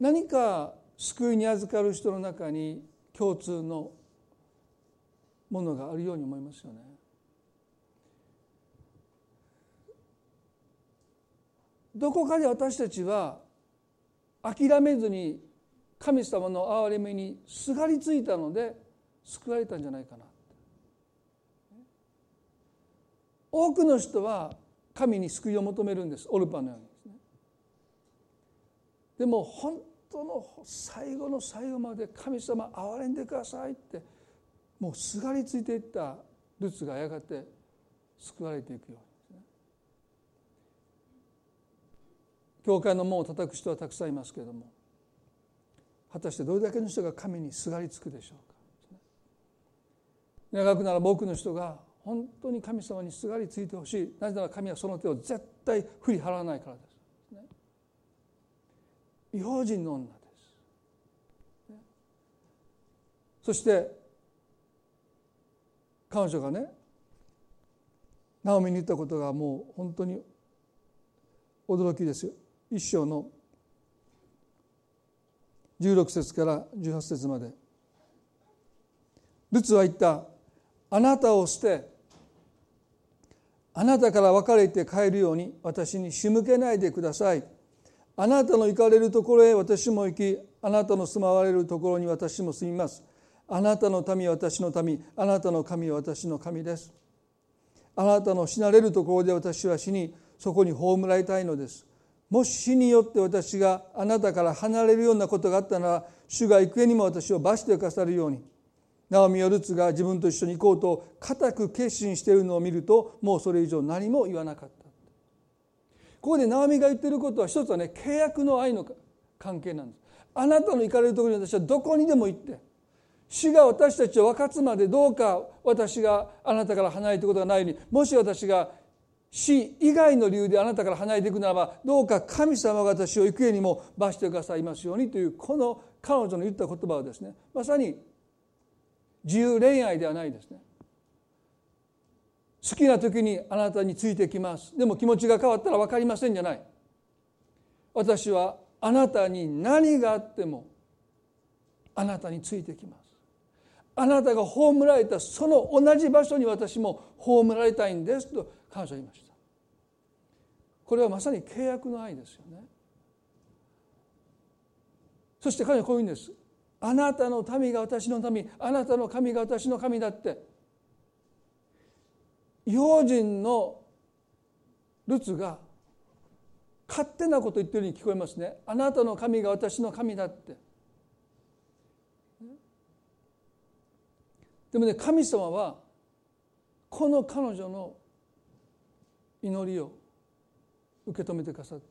何か救いに預かる人の中に共通のものがあるように思いますよね。どこかで私たちは諦めずに神様の憐れみにすがりついたので救われたんじゃないかな。多くの人は神に救いを求めるんです。オルパのようにですね。でも本当の最後の最後まで神様憐れんでくださいってもうすがりついていったルツがやがて救われていくようにね。教会の門を叩く人はたくさんいますけれども果たしてどれだけの人が神にすがりつくでしょうか。長くなら多くの人が本当に神様にすがりついてほしい。なぜなら神はその手を絶対振り払わないからです、ね、異邦人の女です、ね、そして彼女がねナオミに言ったことがもう本当に驚きですよ。一章の16節から18節まで。ルツは言った。あなたを捨てあなたから別れて帰るように私に仕向けないでください。あなたの行かれるところへ私も行きあなたの住まわれるところに私も住みます。あなたの民は私の民あなたの神は私の神です。あなたの死なれるところで私は死にそこに葬られたいのです。もし死によって私があなたから離れるようなことがあったなら主が幾重にも私を罰してくださるように。ナオミやルツが自分と一緒に行こうと固く決心しているのを見るともうそれ以上何も言わなかった。ここでナオミが言ってることは一つはね契約の愛の関係なんです。あなたの行かれるところに私はどこにでも行って死が私たちを分かつまでどうか私があなたから離れていくことがないようにもし私が死以外の理由であなたから離れていくならばどうか神様が私を幾重にも罰してくださいますようにというこの彼女の言った言葉はですねまさに自由恋愛ではないですね。好きな時にあなたについてきます。でも気持ちが変わったら分かりませんじゃない。私はあなたに何があってもあなたについてきます。あなたが葬られたその同じ場所に私も葬られたいんです。と彼女は言いました。これはまさに契約の愛ですよね。そして彼はこういうんです。あなたの民が私の民あなたの神が私の神だって。用心のルツが勝手なこと言ってるように聞こえますね。あなたの神が私の神だって。でもね神様はこの彼女の祈りを受け止めてくださって。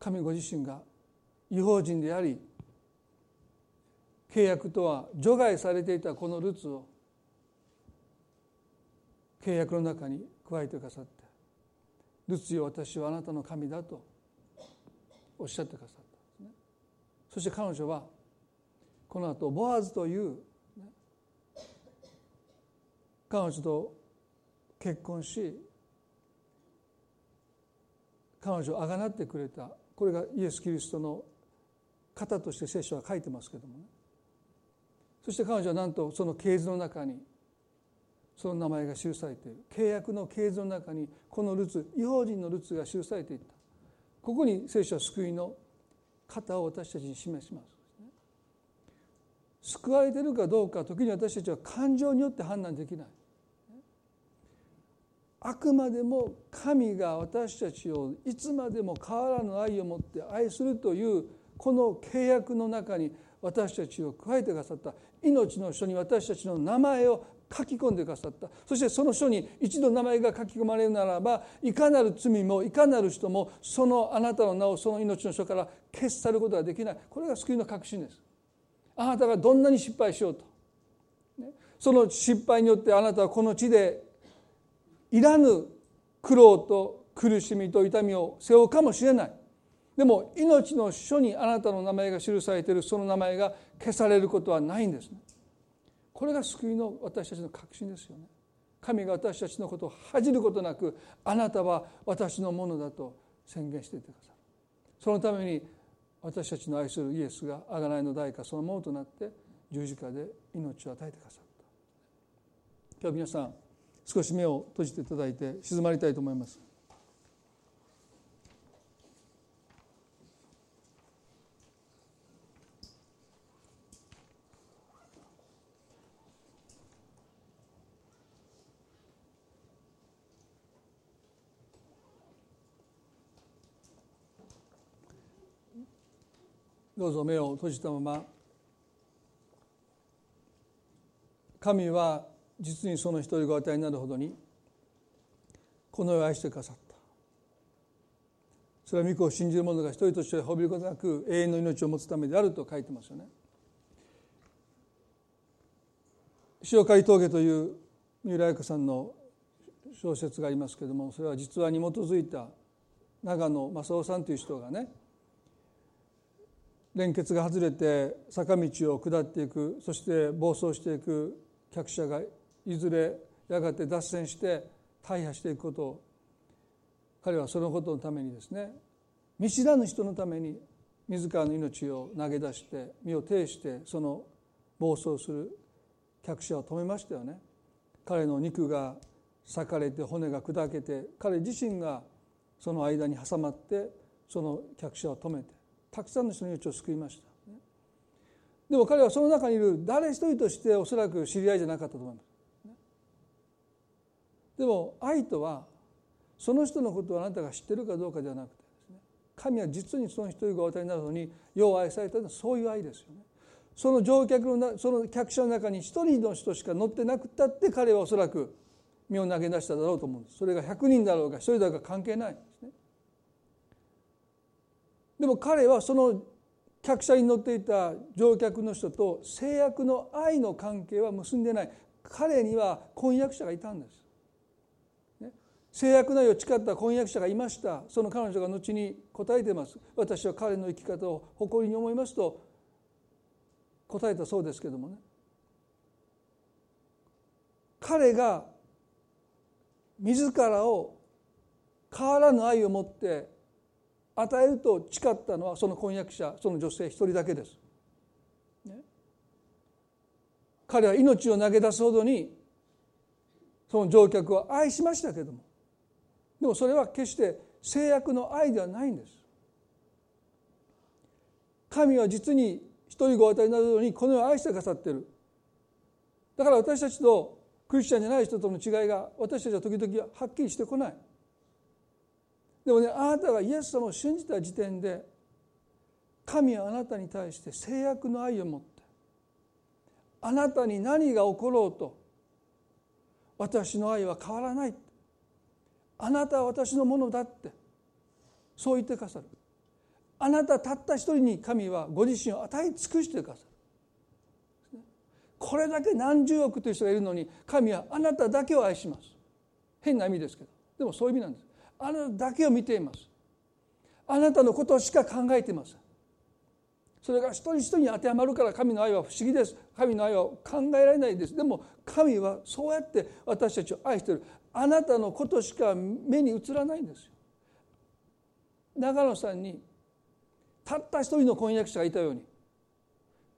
神ご自身が違法人であり契約とは除外されていたこのルツを契約の中に加えてくださって「ルツよ私はあなたの神だ」とおっしゃってくださったんですね。そして彼女はこの後ボアズという彼女と結婚し彼女をあがなってくれたこれがイエス・キリストの方として聖書は書いてますけどもね。そして彼女はなんとその系図の中にその名前が記されている。契約の系図の中にこのルツ違法人のルツが記されていった。ここに聖書は救いの方を私たちに示します。救われているかどうか時に私たちは感情によって判断できない。あくまでも神が私たちをいつまでも変わらぬ愛を持って愛するというこの契約の中に私たちを加えてくださった命の書に私たちの名前を書き込んでくださった。そしてその書に一度名前が書き込まれるならばいかなる罪もいかなる人もそのあなたの名をその命の書から消し去ることができない。これが救いの確信です。あなたがどんなに失敗しようと、その失敗によってあなたはこの地でいらぬ苦労と苦しみと痛みを背負うかもしれない。でも命の書にあなたの名前が記されているその名前が消されることはないんですね。これが救いの私たちの確信ですよね。神が私たちのことを恥じることなくあなたは私のものだと宣言していてくださるそのために私たちの愛するイエスが贖いの代価そのものとなって十字架で命を与えてくださった。今日皆さん少し目を閉じていただいて静まりたいと思います。どうぞ目を閉じたまま神は実にその一人ご与えになるほどにこの世を愛してくださったそれは御子を信じる者が一人として滅びることなく永遠の命を持つためであると書いてますよね。塩刈峠という三浦綾子さんの小説がありますけれどもそれは実話に基づいた長野正夫さんという人がね連結が外れて坂道を下っていくそして暴走していく客車がいずれやがて脱線して大破していくことを彼はそのことのためにですね見知らぬ人のために自らの命を投げ出して身を挺してその暴走する客車を止めましたよね。彼の肉が裂かれて骨が砕けて彼自身がその間に挟まってその客車を止めてたくさんの人の命を救いました。でも彼はその中にいる誰一人としておそらく知り合いじゃなかったと思いますでも愛とはその人のことをあなたが知ってるかどうかではなくてですね神は実にその一人がお与えになるのによう愛されたのはそういう愛ですよね。その乗客のその客車の中に一人の人しか乗ってなくたって彼はおそらく身を投げ出しただろうと思うんです。それが100人だろうが1人だろうが関係ない。でも彼はその客車に乗っていた乗客の人と制約の愛の関係は結んでない。彼には婚約者がいたんです。制約内を誓った婚約者がいました。その彼女が後に答えてます。私は彼の生き方を誇りに思いますと答えたそうですけどもね。彼が自らを変わらぬ愛を持って与えると誓ったのはその婚約者その女性一人だけです。ね、彼は命を投げ出すほどにその乗客を愛しましたけどもでもそれは決して制約の愛ではないんです。神は実に一人ご与えなるようにこの世を愛してくださってる。だから私たちとクリスチャンじゃない人との違いが私たちは時々はっきりしてこない。でもねあなたがイエス様を信じた時点で神はあなたに対して制約の愛を持ってあなたに何が起ころうと私の愛は変わらないあなたは私のものだってそう言ってくださる。あなたたった一人に神はご自身を与え尽くしてくださる。これだけ何十億という人がいるのに神はあなただけを愛します。変な意味ですけど。でもそういう意味なんです。あなただけを見ています。あなたのことしか考えていません。それが一人一人に当てはまるから神の愛は不思議です。神の愛は考えられないです。でも神はそうやって私たちを愛している。あなたのことしか目に映らないんですよ。長野さんにたった一人の婚約者がいたように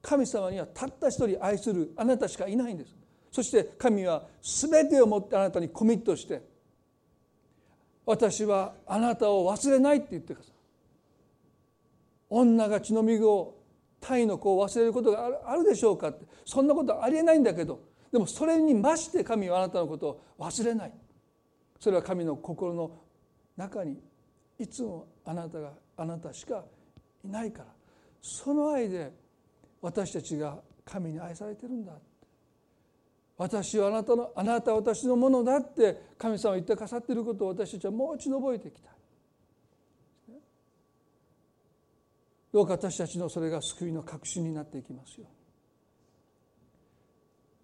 神様にはたった一人愛するあなたしかいないんです。そして神は全てをもってあなたにコミットして私はあなたを忘れないって言ってください。女が血のみ子をタイの子を忘れることがあるでしょうかって。そんなことありえないんだけど。でもそれに増して神はあなたのことを忘れない。それは神の心の中にいつもあなたがあなたしかいないから。その愛で私たちが神に愛されてるんだ。私はあなたのあなたは私のものだって神様は言ってくださっていることを私たちはもう一度覚えていきた。いどうか私たちのそれが救いの確信になっていきますよ。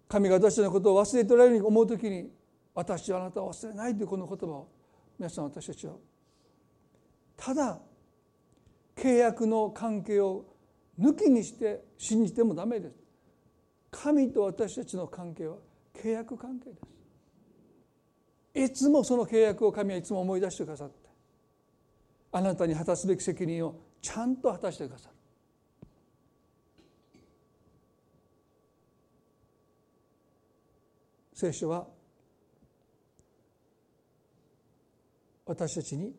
神が私たちのことを忘れておられるように思う時に私はあなたを忘れないというこの言葉を皆さん私たちはただ契約の関係を抜きにして信じてもダメです。神と私たちの関係は契約関係です。いつもその契約を神はいつも思い出してくださってあなたに果たすべき責任をちゃんと果たしてくださる。聖書は私たちに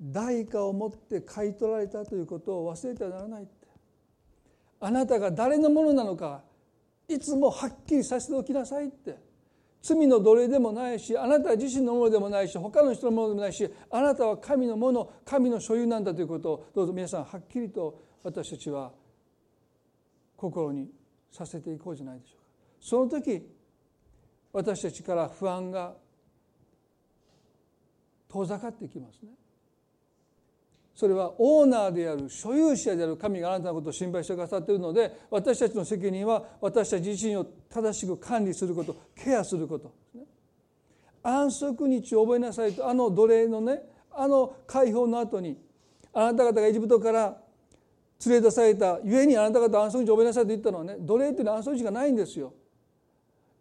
代価を持って買い取られたということを忘れてはならないってあなたが誰のものなのかいつもはっきりさせておきなさいって。罪の奴隷でもないしあなた自身のものでもないし他の人のものでもないしあなたは神のもの神の所有なんだということをどうぞ皆さんはっきりと私たちは心にさせていこうじゃないでしょうか。その時私たちから不安が遠ざかってきますね。それはオーナーである所有者である神があなたのことを心配してくださっているので私たちの責任は私たち自身を正しく管理することケアすること安息日を覚えなさいとあの奴隷のねあの解放の後にあなた方がエジプトから連れ出されたゆえにあなた方安息日を覚えなさいと言ったのはね奴隷っていうのは安息日がないんですよ。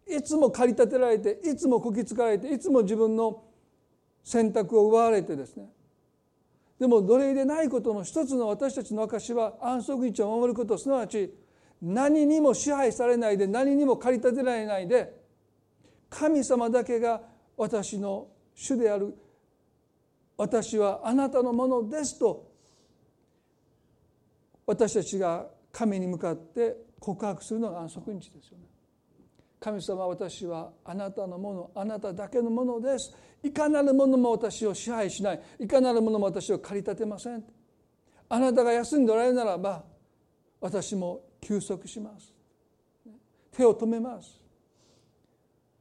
いつも駆り立てられていつもこきつかれていつも自分の選択を奪われてですねでも奴隷でないことの一つの私たちの証は安息日を守ることすなわち何にも支配されないで何にも駆り立てられないで神様だけが私の主である私はあなたのものですと私たちが神に向かって告白するのが安息日ですよね。神様私はあなたのものあなただけのものです。いかなるものも私を支配しない。いかなるものも私を駆り立てません。あなたが休んでおられるならば私も休息します。手を止めます。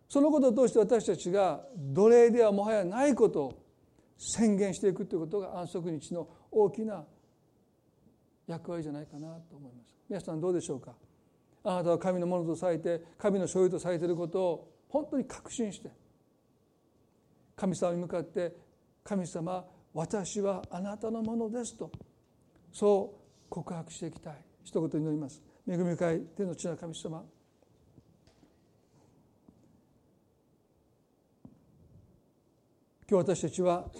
そのことを通して私たちが奴隷ではもはやないことを宣言していくということが安息日の大きな役割じゃないかなと思います。皆さんどうでしょうか？あなたは神のものとされて神の所有とされていることを本当に確信して神様に向かって「神様私はあなたのものです」とそう告白していきたい。一言祈ります。恵み深い天の地の神様。今日私たちは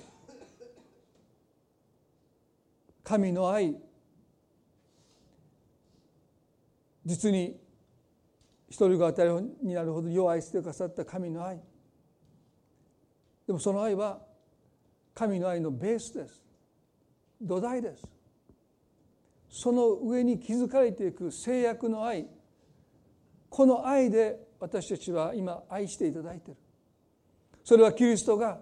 神の愛実に一人が与えになるほど世を愛してくださった神の愛。でもその愛は神の愛のベースです。土台です。その上に築かれていく制約の愛。この愛で私たちは今愛していただいている。それはキリストが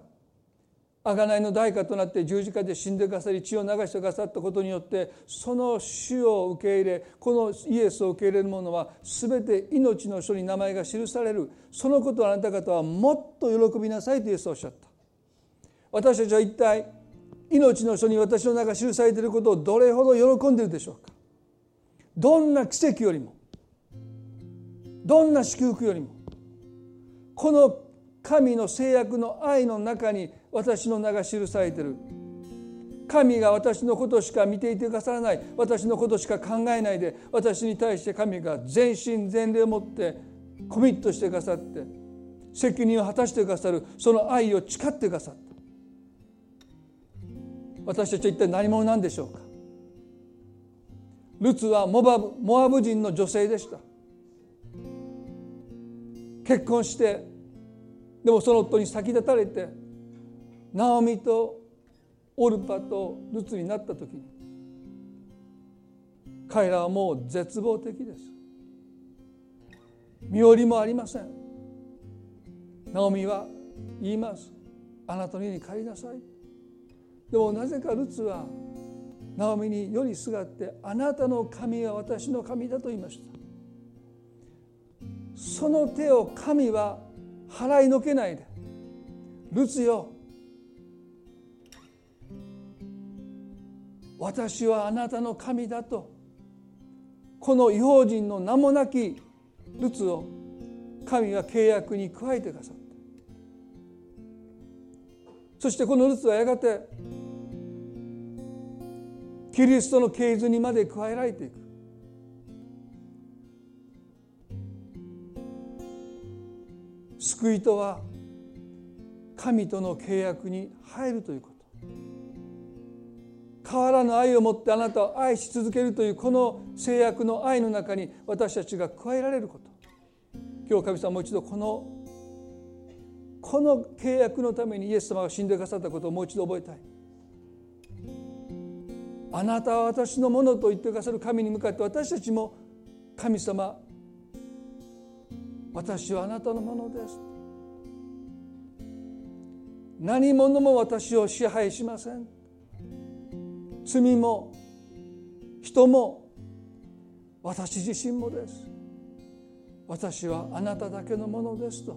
贖いの代価となって十字架で死んでくださり血を流してくださったことによってその死を受け入れこのイエスを受け入れる者は全て命の書に名前が記される。そのことをあなた方はもっと喜びなさいとイエスはおっしゃった。私たちは一体命の書に私の中記されていることをどれほど喜んでいるでしょうか？どんな奇跡よりもどんな祝福よりもこの神の制約の愛の中に私の名が記されてる。神が私のことしか見ていてくださらない。私のことしか考えないで。私に対して神が全身全霊を持ってコミットしてくださって責任を果たしてくださる。その愛を誓ってくださった私たちは一体何者なんでしょうか。ルツはモバブモアブ人の女性でした。結婚してでもその夫に先立たれてナオミとオルパとルツになった時に彼らはもう絶望的です。身寄りもありません。ナオミは言います。あなたの家に帰りなさい。でもなぜかルツはナオミによりすがってあなたの神は私の神だと言いました。その手を神は払いのけないでルツよ私はあなたの神だと。この違法人の名もなきルツを神は契約に加えてくださった。そしてこのルツはやがてキリストの系図にまで加えられていく。救いとは神との契約に入るということ。変わらぬ愛を持ってあなたを愛し続けるというこの制約の愛の中に私たちが加えられること。今日神様もう一度このこの契約のためにイエス様が死んでくださったことをもう一度覚えたい。あなたは私のものと言ってくださる神に向かって私たちも神様私はあなたのものです。何者も私を支配しません。罪も人も私自身もです。私はあなただけのものですと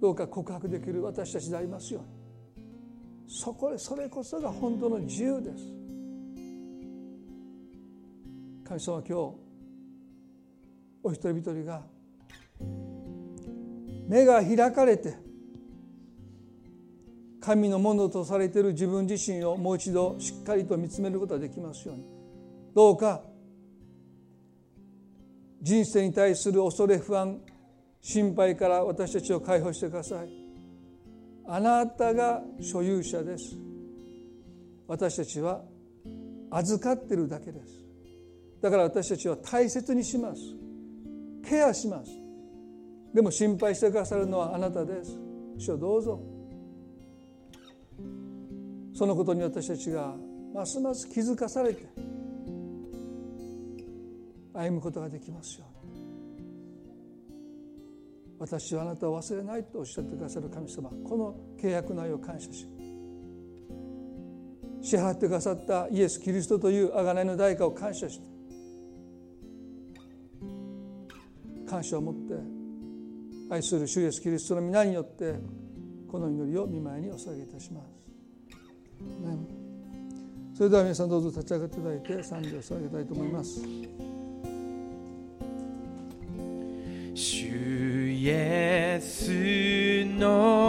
どうか告白できる私たちでありますように。そこでそれこそが本当の自由です。神様今日お一人一人が目が開かれて神のものとされている自分自身をもう一度しっかりと見つめることができますように。どうか人生に対する恐れ不安心配から私たちを解放してください。あなたが所有者です。私たちは預かってるだけです。だから私たちは大切にします。ケアします。でも心配してくださるのはあなたです。主をどうぞ。そのことに私たちがますます気づかされて歩むことができますように私はあなたを忘れないとおっしゃってくださる神様この契約の愛を感謝し支払ってくださったイエス・キリストという贖いの代価を感謝して感謝を持って愛する主イエス・キリストの皆によってこの祈りを見舞いにお捧げいたします。ね、それでは皆さんどうぞ立ち上がっていただいて賛美を捧げたいと思います。主イエスの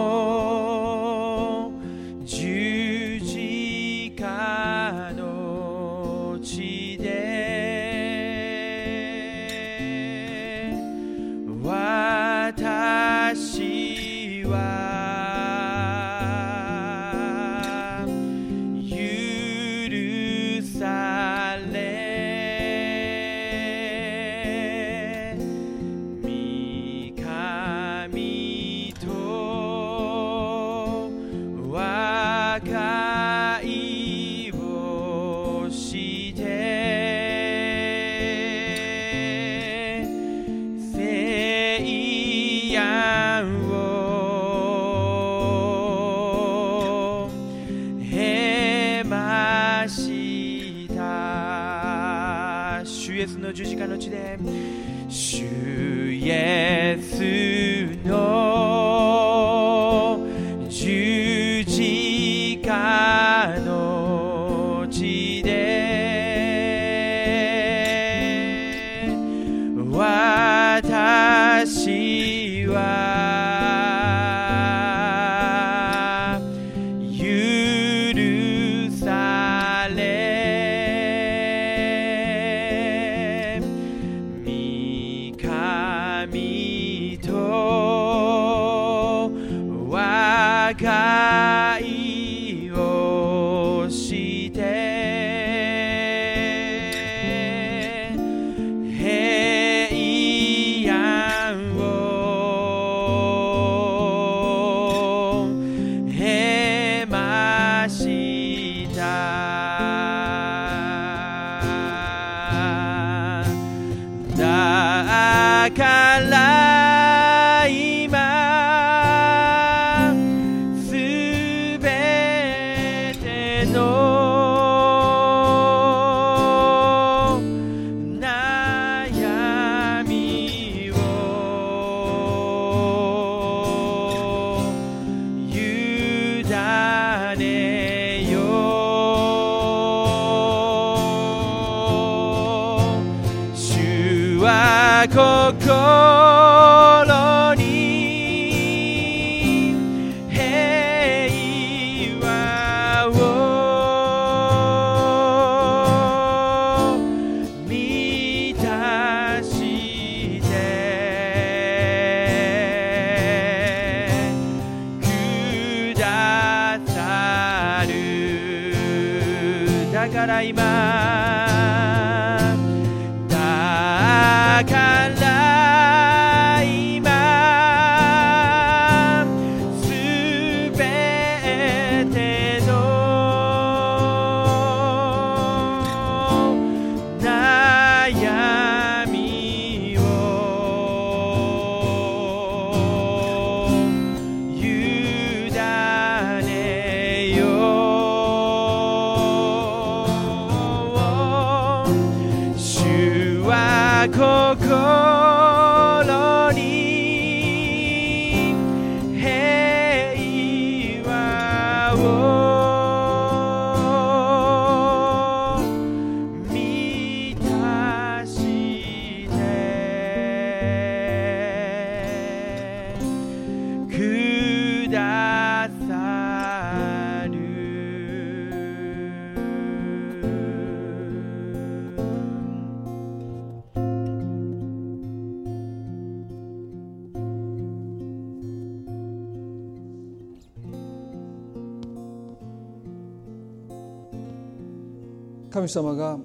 神様が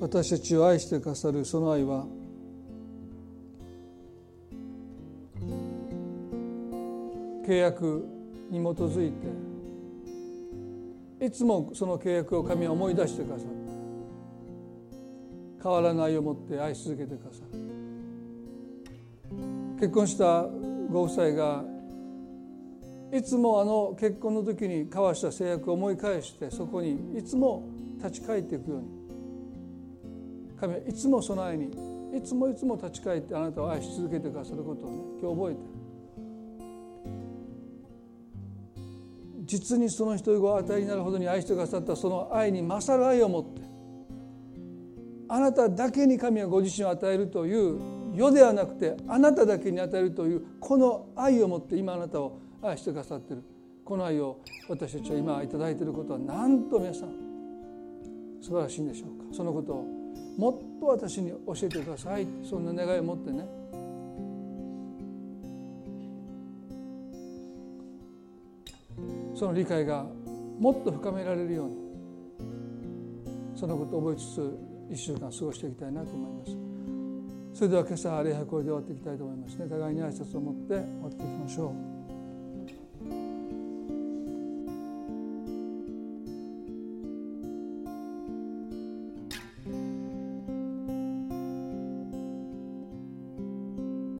私たちを愛してくださるその愛は契約に基づいていつもその契約を神は思い出してくださって変わらないを持って愛し続けてくださる。結婚したご夫妻がいつもあの結婚の時に交わした制約を思い返してそこにいつも立ち返っていくように。神はいつも備えにいつもいつも立ち返ってあなたを愛し続けてくださることをね今日覚えて。実にその一人を与えになるほどに愛してくださったその愛に勝る愛を持ってあなただけに神はご自身を与えるという世ではなくてあなただけに与えるというこの愛を持って今あなたを愛してくださっている。この愛を私たちは今いただいていることはなんと皆さん素晴らしいんでしょうか。そのことをもっと私に教えてください。そんな願いを持ってね。その理解がもっと深められるようにそのことを覚えつつ1週間過ごしていきたいなと思います。それでは今朝礼拝これで終わっていきたいと思いますね。互いに挨拶を持って終わっていきましょう。